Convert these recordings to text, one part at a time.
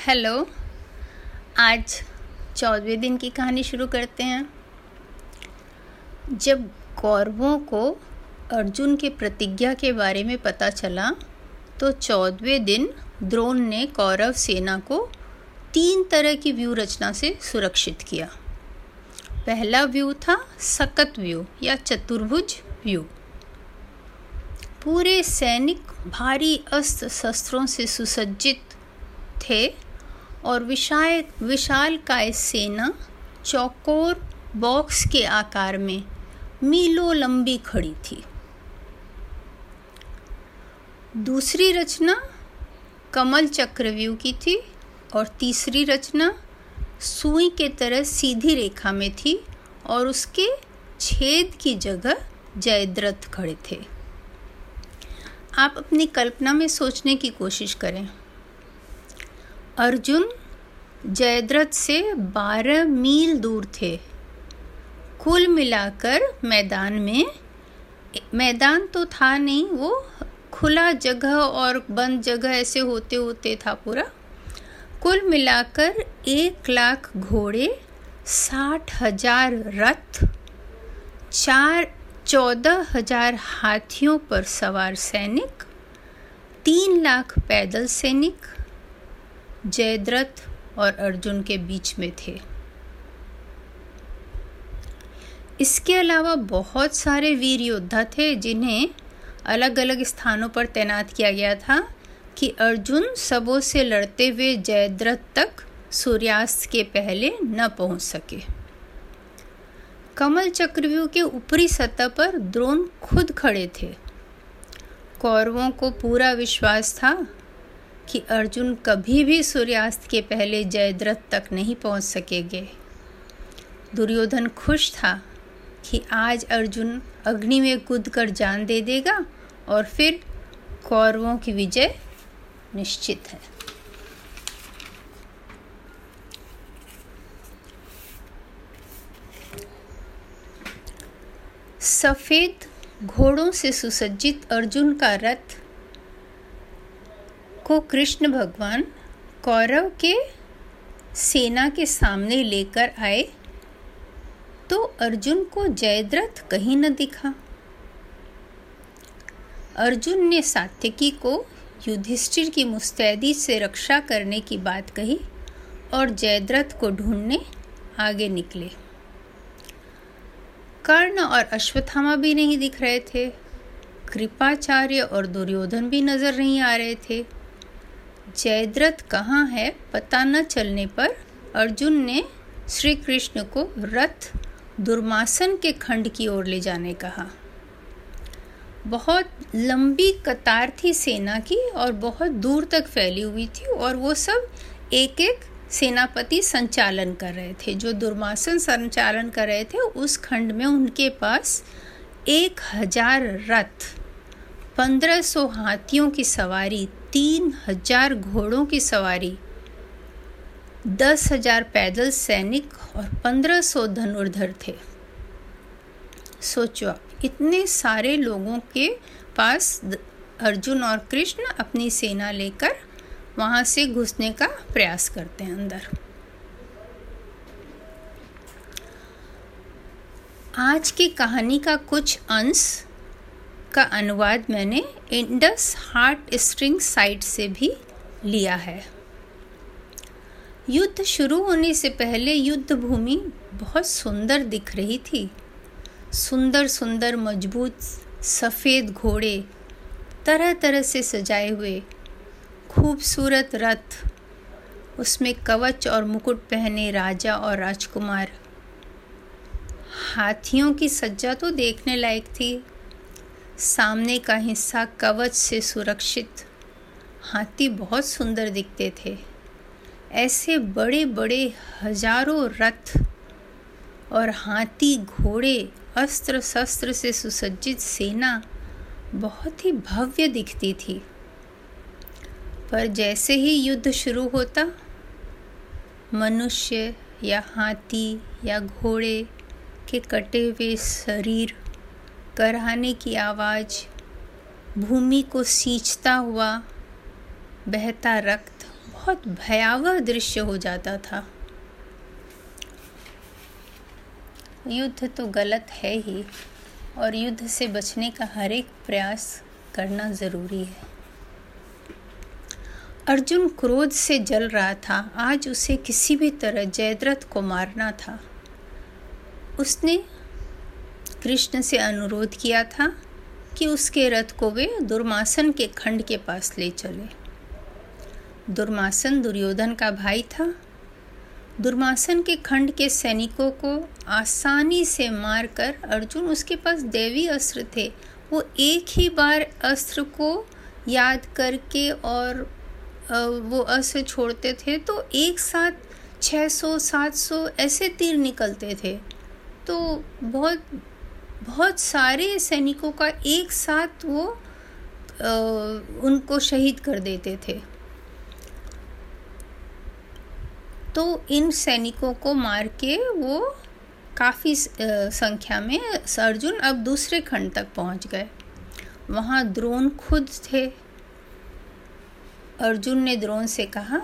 Hello, आज चौदहवें दिन की कहानी शुरू करते हैं। जब कौरवों को अर्जुन के प्रतिज्ञा के बारे में पता चला तो चौदहवें दिन द्रोण ने कौरव सेना को तीन तरह की व्यू रचना से सुरक्षित किया। पहला व्यू था सकत व्यू या चतुर्भुज व्यू पूरे सैनिक भारी अस्त्र शस्त्रों से सुसज्जित थे और विशाल विशाल काय सेना चौकोर बॉक्स के आकार में मीलों लंबी खड़ी थी। दूसरी रचना कमल चक्रव्यूह की थी और तीसरी रचना सुई के तरह सीधी रेखा में थी और उसके छेद की जगह जयद्रथ खड़े थे। आप अपनी कल्पना में सोचने की कोशिश करें। अर्जुन जयद्रथ से बारह मील दूर थे। कुल मिलाकर मैदान में, मैदान तो था नहीं, वो खुला जगह और बंद जगह ऐसे होते होते था पूरा। कुल मिलाकर एक लाख घोड़े, साठ हज़ार रथ, चार, चौदह हज़ार हाथियों पर सवार सैनिक, तीन लाख पैदल सैनिक जयद्रथ और अर्जुन के बीच में थे। इसके अलावा बहुत सारे वीर योद्धा थे जिन्हें अलग अलग स्थानों पर तैनात किया गया था कि अर्जुन सबों से लड़ते हुए जयद्रथ तक सूर्यास्त के पहले न पहुँच सके। कमल चक्रव्यूह के ऊपरी सतह पर द्रोण खुद खड़े थे। कौरवों को पूरा विश्वास था कि अर्जुन कभी भी सूर्यास्त के पहले जयद्रथ तक नहीं पहुँच सकेंगे। दुर्योधन खुश था कि आज अर्जुन अग्नि में कूद कर जान दे देगा और फिर कौरवों की विजय निश्चित है। सफ़ेद घोड़ों से सुसज्जित अर्जुन का रथ को कृष्ण भगवान कौरव के सेना के सामने लेकर आए तो अर्जुन को जयद्रथ कहीं न दिखा। अर्जुन ने सात्यकी को युधिष्ठिर की मुस्तैदी से रक्षा करने की बात कही और जयद्रथ को ढूँढने आगे निकले। कर्ण और अश्वत्थामा भी नहीं दिख रहे थे। कृपाचार्य और दुर्योधन भी नज़र नहीं आ रहे थे। जयद्रथ कहाँ है पता न चलने पर अर्जुन ने श्री कृष्ण को रथ दुर्मासन के खंड की ओर ले जाने कहा। बहुत लंबी कतार थी सेना की और बहुत दूर तक फैली हुई थी और वो सब एक एक सेनापति संचालन कर रहे थे। जो दुर्मासन संचालन कर रहे थे, उस खंड में उनके पास एक हज़ार रथ, पंद्रह सौ हाथियों की सवारी तीन हज़ार घोड़ों की सवारी, दस हज़ार पैदल सैनिक और पंद्रह सौ धनुर्धर थे। सोचो इतने सारे लोगों के पास अर्जुन और कृष्ण अपनी सेना लेकर वहाँ से घुसने का प्रयास करते हैं अंदर। आज की कहानी का कुछ अंश का अनुवाद मैंने इंडस हार्ट स्ट्रिंग साइट से भी लिया है। युद्ध शुरू होने से पहले युद्ध भूमि बहुत सुंदर दिख रही थी। सुंदर सुंदर मज़बूत सफ़ेद घोड़े तरह तरह से सजाए हुए, खूबसूरत रथ, उसमें कवच और मुकुट पहने राजा और राजकुमार। हाथियों की सज्जा तो देखने लायक थी सामने का हिस्सा कवच से सुरक्षित। हाथी बहुत सुंदर दिखते थे। ऐसे बड़े बड़े हज़ारों रथ और हाथी घोड़े अस्त्र शस्त्र से सुसज्जित सेना बहुत ही भव्य दिखती थी। पर जैसे ही युद्ध शुरू होता, मनुष्य या हाथी या घोड़े के कटे हुए शरीर कराहने की आवाज़ भूमि को सींचता हुआ बहता रक्त, बहुत भयावह दृश्य हो जाता था। युद्ध तो गलत है ही, और युद्ध से बचने का हर एक प्रयास करना ज़रूरी है। अर्जुन क्रोध से जल रहा था, आज उसे किसी भी तरह जयद्रथ को मारना था। उसने कृष्ण से अनुरोध किया था कि उसके रथ को वे दुर्मासन के खंड के पास ले चले। दुर्मासन दुर्योधन का भाई था। दुर्मासन के खंड के सैनिकों को आसानी से मारकर अर्जुन उसके पास देवी अस्त्र थे। वो एक ही बार अस्त्र को याद करके और वो अस्त्र छोड़ते थे तो एक साथ 600 700 ऐसे तीर निकलते थे। तो बहुत बहुत सारे सैनिकों का एक साथ वो आ, उनको शहीद कर देते थे। तो इन सैनिकों को मार के वो काफ़ी संख्या में अर्जुन अब दूसरे खंड तक पहुँच गए। वहाँ द्रोण खुद थे। अर्जुन ने द्रोण से कहा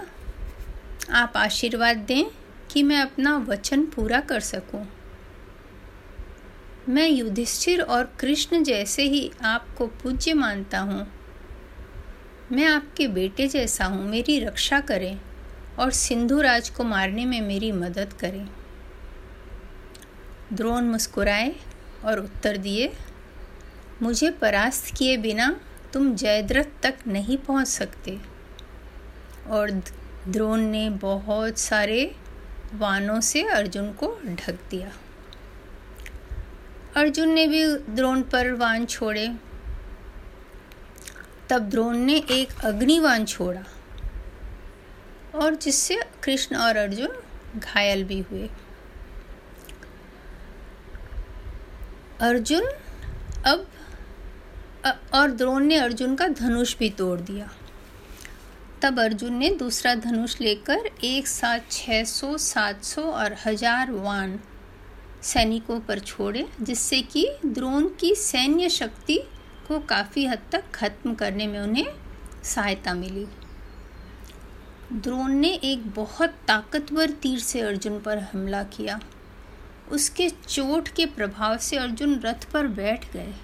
आप आशीर्वाद दें कि मैं अपना वचन पूरा कर सकूँ। मैं युधिष्ठिर और कृष्ण जैसे ही आपको पूज्य मानता हूँ। मैं आपके बेटे जैसा हूँ। मेरी रक्षा करें और सिंधु राज को मारने में मेरी मदद करें। द्रोण मुस्कुराए और उत्तर दिए, मुझे परास्त किए बिना तुम जयद्रथ तक नहीं पहुँच सकते। और द्रोण ने बहुत सारे वानों से अर्जुन को ढक दिया। अर्जुन ने भी द्रोण पर वान छोड़े। तब द्रोण ने एक अग्निवान छोड़ा और जिससे कृष्ण और अर्जुन घायल भी हुए। अर्जुन अब और द्रोण ने अर्जुन का धनुष भी तोड़ दिया। तब अर्जुन ने दूसरा धनुष लेकर एक साथ छः सौ, सात सौ और हज़ार वान सैनिकों पर छोड़े, जिससे कि द्रोण की सैन्य शक्ति को काफ़ी हद तक खत्म करने में उन्हें सहायता मिली। द्रोण ने एक बहुत ताकतवर तीर से अर्जुन पर हमला किया। उसके चोट के प्रभाव से अर्जुन रथ पर बैठ गए,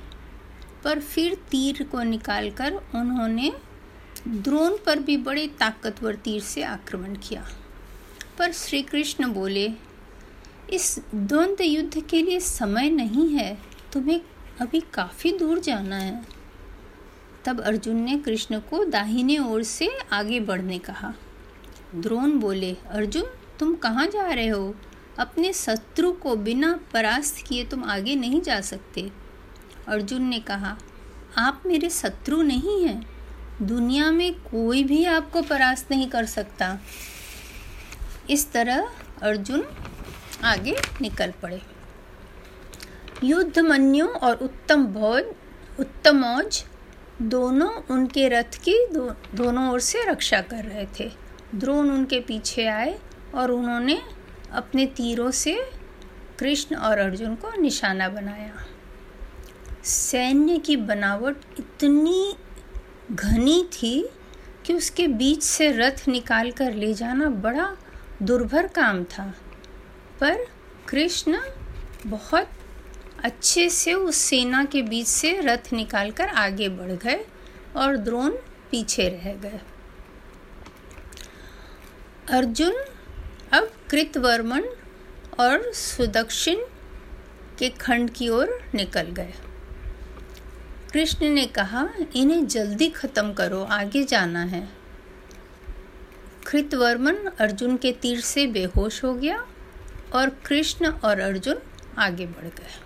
पर फिर तीर को निकालकर उन्होंने द्रोण पर भी बड़े ताकतवर तीर से आक्रमण किया। पर श्री कृष्ण बोले इस द्वंद्व युद्ध के लिए समय नहीं है, तुम्हें अभी काफ़ी दूर जाना है। तब अर्जुन ने कृष्ण को दाहिने ओर से आगे बढ़ने कहा। द्रोण बोले, अर्जुन, तुम कहाँ जा रहे हो? अपने शत्रु को बिना परास्त किए तुम आगे नहीं जा सकते। अर्जुन ने कहा, आप मेरे शत्रु नहीं हैं। दुनिया में कोई भी आपको परास्त नहीं कर सकता। इस तरह अर्जुन आगे निकल पड़े। युद्धमन्यु और उत्तम भोज उत्तम मौज दोनों उनके रथ की दो, दोनों ओर से रक्षा कर रहे थे। द्रोण उनके पीछे आए और उन्होंने अपने तीरों से कृष्ण और अर्जुन को निशाना बनाया। सैन्य की बनावट इतनी घनी थी कि उसके बीच से रथ निकाल कर ले जाना बड़ा दुर्भर काम था। पर कृष्ण बहुत अच्छे से उस सेना के बीच से रथ निकालकर आगे बढ़ गए और द्रोण पीछे रह गए। अर्जुन अब कृतवर्मन और सुदक्षिण के खंड की ओर निकल गए। कृष्ण ने कहा, इन्हें जल्दी खत्म करो, आगे जाना है। कृतवर्मन अर्जुन के तीर से बेहोश हो गया और कृष्ण और अर्जुन आगे बढ़ गए।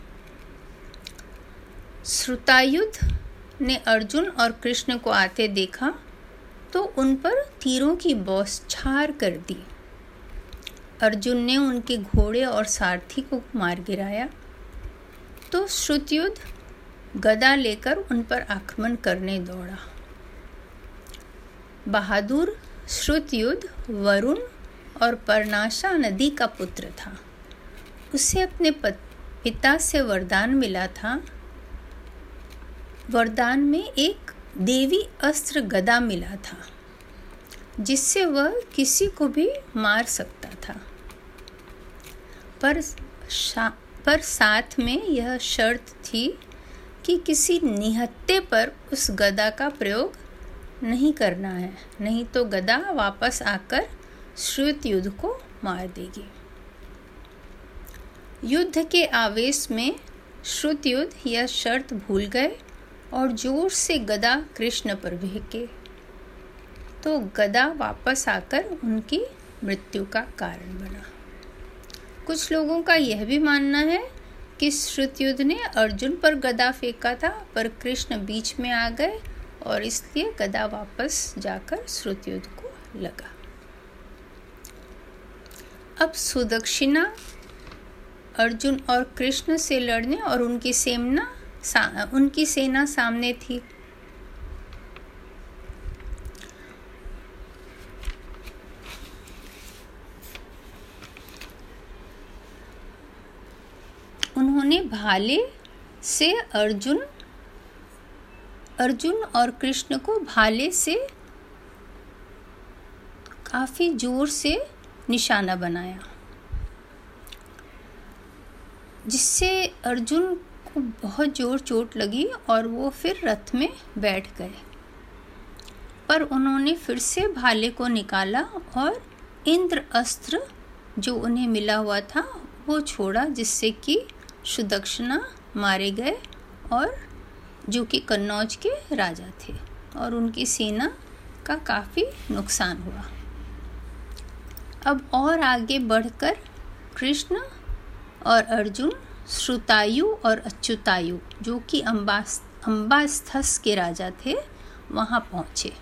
श्रुतायुद्ध ने अर्जुन और कृष्ण को आते देखा तो उन पर तीरों की बौछार कर दी। अर्जुन ने उनके घोड़े और सारथी को मार गिराया तो श्रुतयुद्ध गदा लेकर उन पर आक्रमण करने दौड़ा। बहादुर, श्रुतयुद्ध, वरुण और परनाशा नदी का पुत्र था। उसे अपने पिता से वरदान मिला था। वरदान में एक देवी अस्त्र गदा मिला था, जिससे वह किसी को भी मार सकता था। पर पर साथ में यह शर्त थी कि किसी निहत्ते पर उस गदा का प्रयोग नहीं करना है, नहीं तो गदा वापस आकर श्रुत युद्ध को मार देगी। युद्ध के आवेश में श्रुत युद्ध यह शर्त भूल गए और ज़ोर से गदा कृष्ण पर भेके तो गदा वापस आकर उनकी मृत्यु का कारण बना। कुछ लोगों का यह भी मानना है कि श्रुतयुद्ध ने अर्जुन पर गदा फेंका था, पर कृष्ण बीच में आ गए और इसलिए गदा वापस जाकर श्रुतयुद्ध को लगा। अब सुदक्षिणा अर्जुन और कृष्ण से लड़ने और उनकी सेना उनकी सेना सामने थी। उन्होंने भाले से अर्जुन अर्जुन और कृष्ण को भाले से काफ़ी ज़ोर से निशाना बनाया। जिससे अर्जुन को बहुत ज़ोर चोट लगी और वो फिर रथ में बैठ गए। पर उन्होंने फिर से भाले को निकाला और इंद्र अस्त्र जो उन्हें मिला हुआ था, वो छोड़ा, जिससे कि सुदक्षिणा मारे गए और जो कि कन्नौज के राजा थे और उनकी सेना का काफ़ी नुकसान हुआ। अब और आगे बढ़कर कृष्ण और अर्जुन, श्रुतायु और अच्युतायु, जो कि अम्बास अम्बास्थस के राजा थे, वहाँ पहुँचे।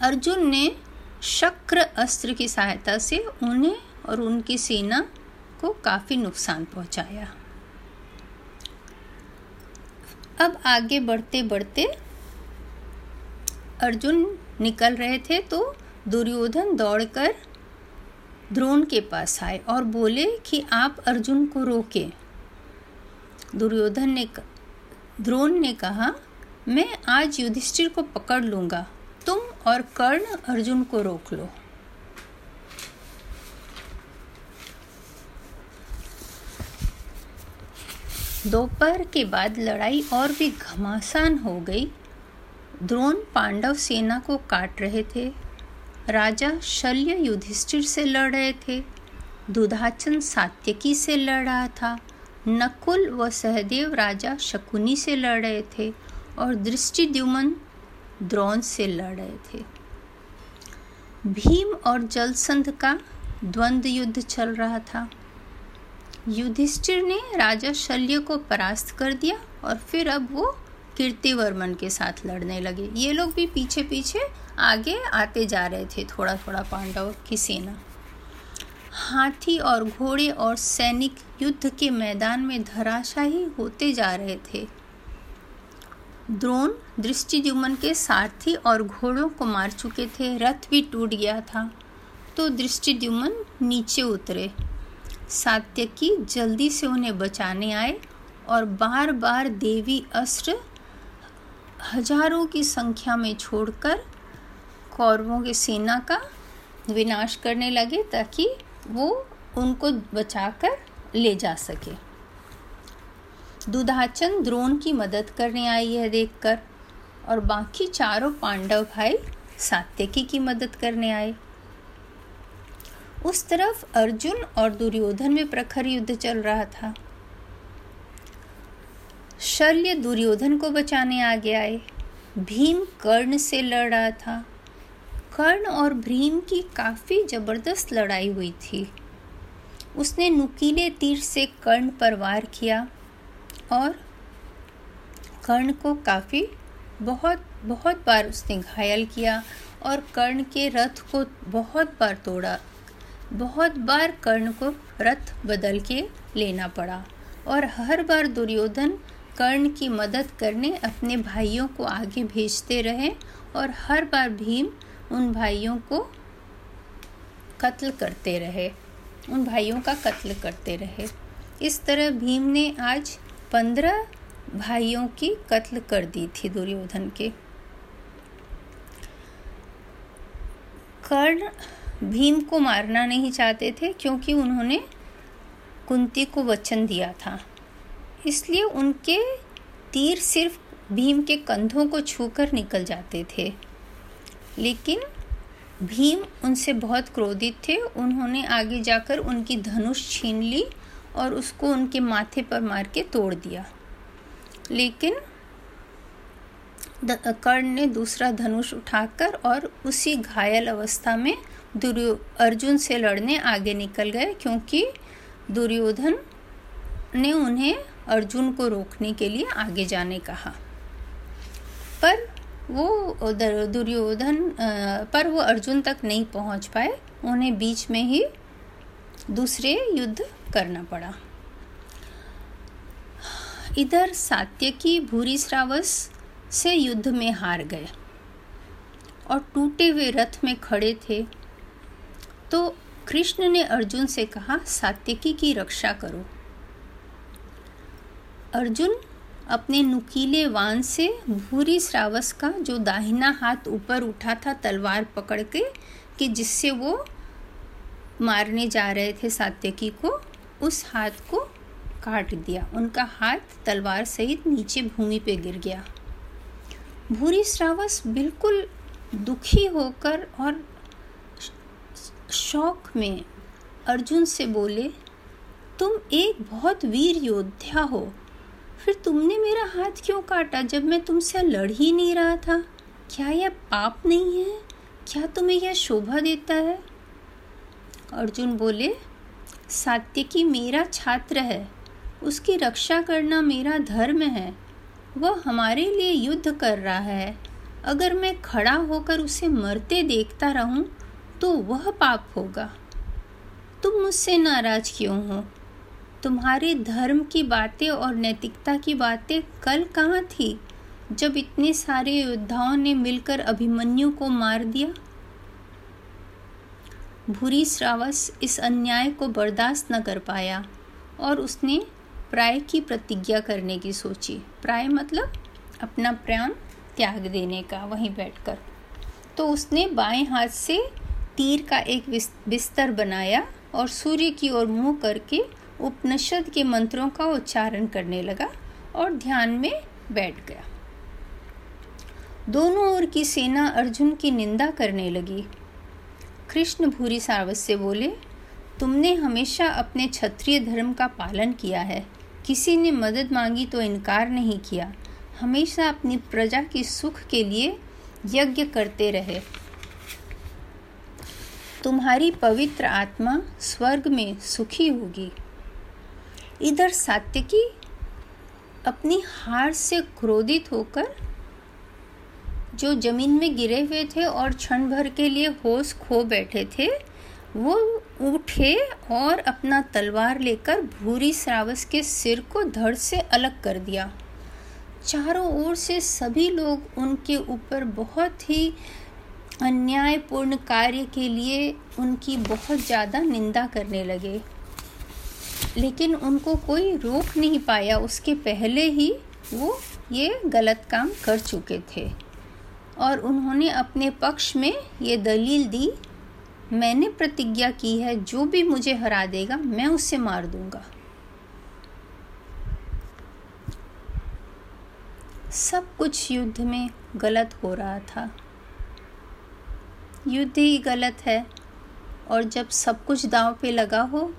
अर्जुन ने शक्र अस्त्र की सहायता से उन्हें और उनकी सेना को काफ़ी नुकसान पहुँचाया। अब आगे बढ़ते बढ़ते अर्जुन निकल रहे थे तो दुर्योधन दौड़कर द्रोण के पास आए और बोले कि आप अर्जुन को रोके। दुर्योधन ने द्रोण ने कहा, मैं आज युधिष्ठिर को पकड़ लूँगा। तुम और कर्ण अर्जुन को रोक लो। दोपहर के बाद लड़ाई और भी घमासान हो गई। द्रोण पांडव सेना को काट रहे थे। राजा शल्य युधिष्ठिर से लड़ रहे थे। दुधाचन सात्यकी से लड़ रहा था। नकुल व सहदेव राजा शकुनी से लड़ रहे थे और दृष्टिद्युमन द्रोण से लड़ रहे थे। भीम और जलसंध का द्वंद्व युद्ध चल रहा था। युधिष्ठिर ने राजा शल्य को परास्त कर दिया और फिर अब वो कीर्तिवर्मन के साथ लड़ने लगे। ये लोग भी पीछे पीछे आगे आते जा रहे थे थोड़ा थोड़ा पांडव की सेना। हाथी और घोड़े और सैनिक युद्ध के मैदान में धराशाही होते जा रहे थे। द्रोण दृष्टिद्युमन के सारथी और घोड़ों को मार चुके थे। रथ भी टूट गया था तो दृष्टिद्युमन नीचे उतरे। सात्यकी जल्दी से उन्हें बचाने आए और बार बार देवी अस्त्र हज़ारों की संख्या में छोड़कर कौरवों की सेना का विनाश करने लगे ताकि वो उनको बचाकर ले जा सके। दुधाचन द्रोण की मदद करने आई यह देखकर और बाकी चारों पांडव भाई सात्यकी की मदद करने आए। उस तरफ़ अर्जुन और दुर्योधन में प्रखर युद्ध चल रहा था। शल्य दुर्योधन को बचाने आगे आए। भीम कर्ण से लड़ रहा था। कर्ण और भीम की काफ़ी ज़बरदस्त लड़ाई हुई थी। उसने नुकीले तीर से कर्ण पर वार किया और कर्ण को काफ़ी बहुत बहुत बार उसने घायल किया और कर्ण के रथ को बहुत बार तोड़ा। बहुत बार कर्ण को रथ बदल के लेना पड़ा और हर बार दुर्योधन कर्ण की मदद करने अपने भाइयों को आगे भेजते रहे और हर बार भीम उन भाइयों को कत्ल करते रहे। उन भाइयों का कत्ल करते रहे। इस तरह भीम ने आज पंद्रह भाइयों की कत्ल कर दी थी दुर्योधन के। कर्ण भीम को मारना नहीं चाहते थे क्योंकि उन्होंने कुंती को वचन दिया था। इसलिए उनके तीर सिर्फ़ भीम के कंधों को छूकर निकल जाते थे। लेकिन भीम उनसे बहुत क्रोधित थे। उन्होंने आगे जाकर उनकी धनुष छीन ली और उसको उनके माथे पर मार के तोड़ दिया। लेकिन कर्ण ने दूसरा धनुष उठाकर और उसी घायल अवस्था में दुर्यो, अर्जुन से लड़ने आगे निकल गए, क्योंकि दुर्योधन ने उन्हें अर्जुन को रोकने के लिए आगे जाने कहा। पर वो दुर्योधन पर वो अर्जुन तक नहीं पहुँच पाए। उन्हें बीच में ही दूसरे युद्ध करना पड़ा। इधर सात्यकी भूरी श्रावस से युद्ध में हार गए और टूटे हुए रथ में खड़े थे। तो कृष्ण ने अर्जुन से कहा, सात्यकी की रक्षा करो। अर्जुन अपने नुकीले वान से भूरी श्रावस का जो दाहिना हाथ ऊपर उठा था तलवार पकड़ के, कि जिससे वो मारने जा रहे थे सात्यकी को, उस हाथ को काट दिया। उनका हाथ तलवार सहित नीचे भूमि पे गिर गया। भूरी श्रावस बिल्कुल दुखी होकर और शौक में अर्जुन से बोले, तुम एक बहुत वीर योद्धा हो। फिर तुमने मेरा हाथ क्यों काटा जब मैं तुमसे लड़ ही नहीं रहा था? क्या यह पाप नहीं है? क्या तुम्हें यह शोभा देता है? अर्जुन बोले, सात्यकी मेरा छात्र है। उसकी रक्षा करना मेरा धर्म है। वह हमारे लिए युद्ध कर रहा है। अगर मैं खड़ा होकर उसे मरते देखता रहूँ तो वह पाप होगा। तुम मुझसे नाराज़ क्यों हो? तुम्हारे धर्म की बातें और नैतिकता की बातें कल कहाँ थी, जब इतने सारे योद्धाओं ने मिलकर अभिमन्यु को मार दिया? भूरी श्रावस इस अन्याय को बर्दाश्त न कर पाया और उसने प्राय की प्रतिज्ञा करने की सोची। प्राय मतलब अपना प्राण त्याग देने का, वहीं बैठकर। तो उसने बाएँ हाथ से तीर का एक बिस्तर बनाया और सूर्य की ओर मुँह करके उपनिषद के मंत्रों का उच्चारण करने लगा और ध्यान में बैठ गया। दोनों ओर की सेना अर्जुन की निंदा करने लगी। कृष्ण भूरी सावस से बोले, तुमने हमेशा अपने क्षत्रिय धर्म का पालन किया है। किसी ने मदद मांगी तो इनकार नहीं किया। हमेशा अपनी प्रजा के सुख के लिए यज्ञ करते रहे। तुम्हारी पवित्र आत्मा स्वर्ग में सुखी होगी। इधर सात्यकी अपनी हार से क्रोधित होकर जो ज़मीन में गिरे हुए थे और क्षण भर के लिए होश खो बैठे थे, वो उठे और अपना तलवार लेकर भूरी श्रावस के सिर को धड़ से अलग कर दिया। चारों ओर से सभी लोग उनके ऊपर बहुत ही अन्यायपूर्ण कार्य के लिए उनकी बहुत ज़्यादा निंदा करने लगे। लेकिन उनको कोई रोक नहीं पाया। उसके पहले ही वो ये गलत काम कर चुके थे। और उन्होंने अपने पक्ष में ये दलील दी, मैंने प्रतिज्ञा की है, जो भी मुझे हरा देगा, मैं उससे मार दूँगा। सब कुछ युद्ध में गलत हो रहा था। युद्ध ही गलत है, और जब सब कुछ दांव पे लगा हो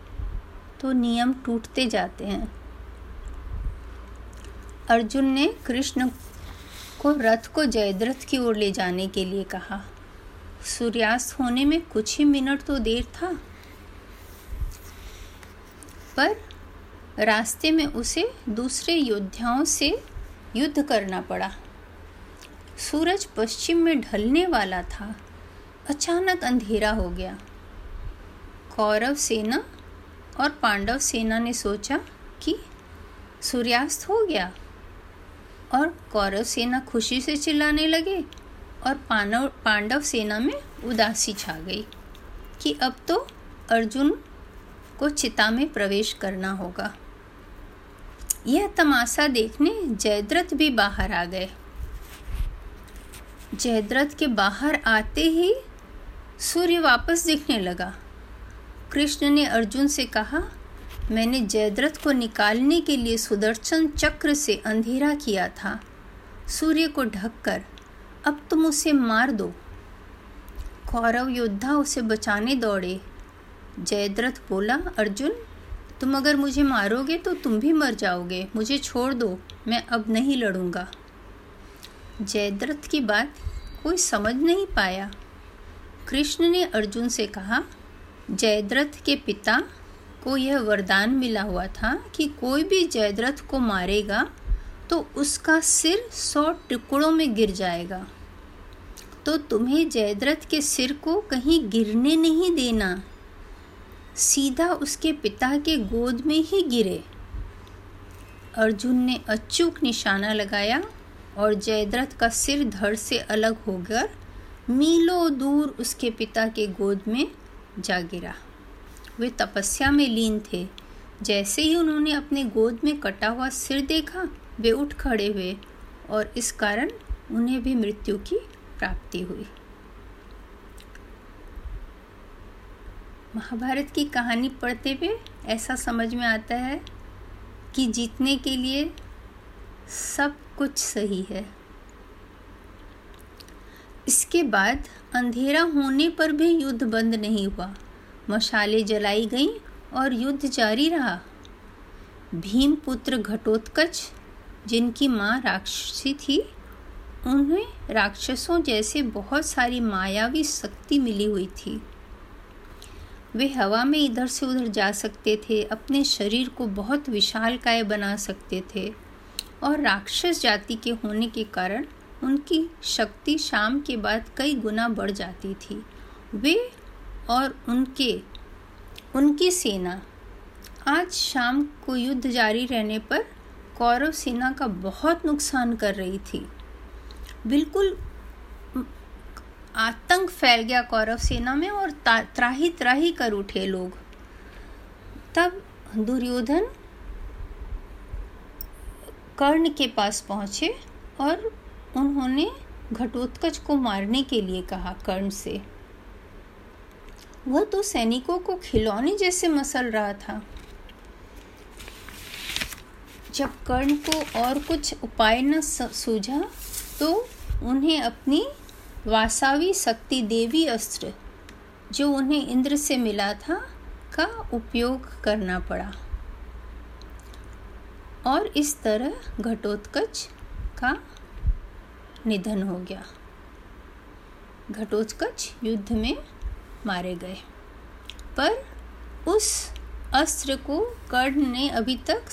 तो नियम टूटते जाते हैं। अर्जुन ने कृष्ण को रथ को जयद्रथ की ओर ले जाने के लिए कहा, सूर्यास्त होने में कुछ ही मिनट तो देर था। पर रास्ते में उसे दूसरे योद्धाओं से युद्ध करना पड़ा। सूरज पश्चिम में ढलने वाला था। अचानक अंधेरा हो गया। कौरव सेना और पांडव सेना ने सोचा कि सूर्यास्त हो गया। और कौरव सेना खुशी से चिल्लाने लगे और पांडव पांडव सेना में उदासी छा गई कि अब तो अर्जुन को चिता में प्रवेश करना होगा। यह तमाशा देखने जयद्रथ भी बाहर आ गए। जयद्रथ के बाहर आते ही सूर्य वापस दिखने लगा। कृष्ण ने अर्जुन से कहा, मैंने जयद्रथ को निकालने के लिए सुदर्शन चक्र से अंधेरा किया था। सूर्य को ढककर अब तुम उसे मार दो। कौरव योद्धा उसे बचाने दौड़े। जयद्रथ बोला, अर्जुन, तुम अगर मुझे मारोगे तो तुम भी मर जाओगे। मुझे छोड़ दो, मैं अब नहीं लड़ूँगा जयद्रथ की बात कोई समझ नहीं पाया। कृष्ण ने अर्जुन से कहा जयद्रथ के पिता को यह वरदान मिला हुआ था कि कोई भी जयद्रथ को मारेगा तो उसका सिर सौ टुकड़ों में गिर जाएगा। तो तुम्हें जयद्रथ के सिर को कहीं गिरने नहीं देना। सीधा उसके पिता के गोद में ही गिरे। अर्जुन ने अचूक निशाना लगाया और जयद्रथ का सिर धड़ से अलग होकर मीलों दूर उसके पिता के गोद में जा गिरा वे तपस्या में लीन थे। जैसे ही उन्होंने अपने गोद में कटा हुआ सिर देखा, वे उठ खड़े हुए और इस कारण उन्हें भी मृत्यु की प्राप्ति हुई। महाभारत की कहानी पढ़ते हुए ऐसा समझ में आता है कि जीतने के लिए सब कुछ सही है। इसके बाद अंधेरा होने पर भी युद्ध बंद नहीं हुआ। मशाले जलाई गईं और युद्ध जारी रहा। भीम पुत्र घटोत्कच, जिनकी माँ राक्षसी थी, उन्हें राक्षसों जैसे बहुत सारी मायावी शक्ति मिली हुई थी। वे हवा में इधर से उधर जा सकते थे, अपने शरीर को बहुत विशाल काय बना सकते थे और राक्षस जाति के होने के कारण उनकी शक्ति शाम के बाद कई गुना बढ़ जाती थी। वे और उनके, उनकी सेना। आज शाम को युद्ध जारी रहने पर कौरव सेना का बहुत नुकसान कर रही थी। बिल्कुल आतंक फैल गया कौरव सेना में और त्राही त्राही कर उठे लोग। तब दुर्योधन कर्ण के पास पहुँचे और उन्होंने घटोत्कच को मारने के लिए कहा कर्ण से। वह तो सैनिकों को खिलौने जैसे मसल रहा था। जब कर्ण को और कुछ उपाय न सूझा तो उन्हें अपनी वासावी शक्ति देवी अस्त्र, जो उन्हें इंद्र से मिला था, का उपयोग करना पड़ा। और इस तरह घटोत्कच का निधन हो गया। घटोत्कच युद्ध में मारे गए। पर उस अस्त्र को कर्ण ने अभी तक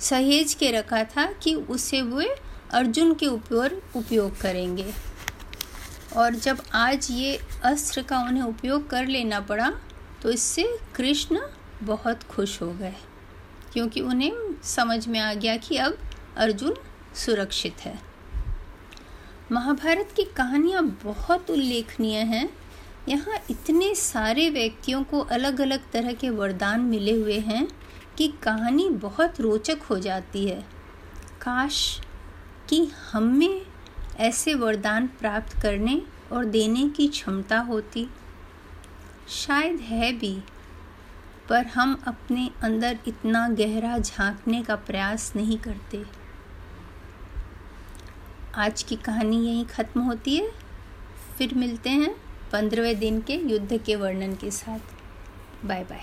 सहेज के रखा था कि उसे वे अर्जुन के ऊपर उपयोग करेंगे। और जब आज ये अस्त्र का उन्हें उपयोग कर लेना पड़ा तो इससे कृष्ण बहुत खुश हो गए, क्योंकि उन्हें समझ में आ गया कि अब अर्जुन सुरक्षित है। महाभारत की कहानियाँ बहुत उल्लेखनीय हैं। यहाँ इतने सारे व्यक्तियों को अलग अलग तरह के वरदान मिले हुए हैं कि कहानी बहुत रोचक हो जाती है। काश कि हम ऐसे वरदान प्राप्त करने और देने की क्षमता होती। शायद है भी, पर हम अपने अंदर इतना गहरा झांकने का प्रयास नहीं करते। आज की कहानी यहीं ख़त्म होती है। फिर मिलते हैं पंद्रहवें दिन के युद्ध के वर्णन के साथ। Bye bye.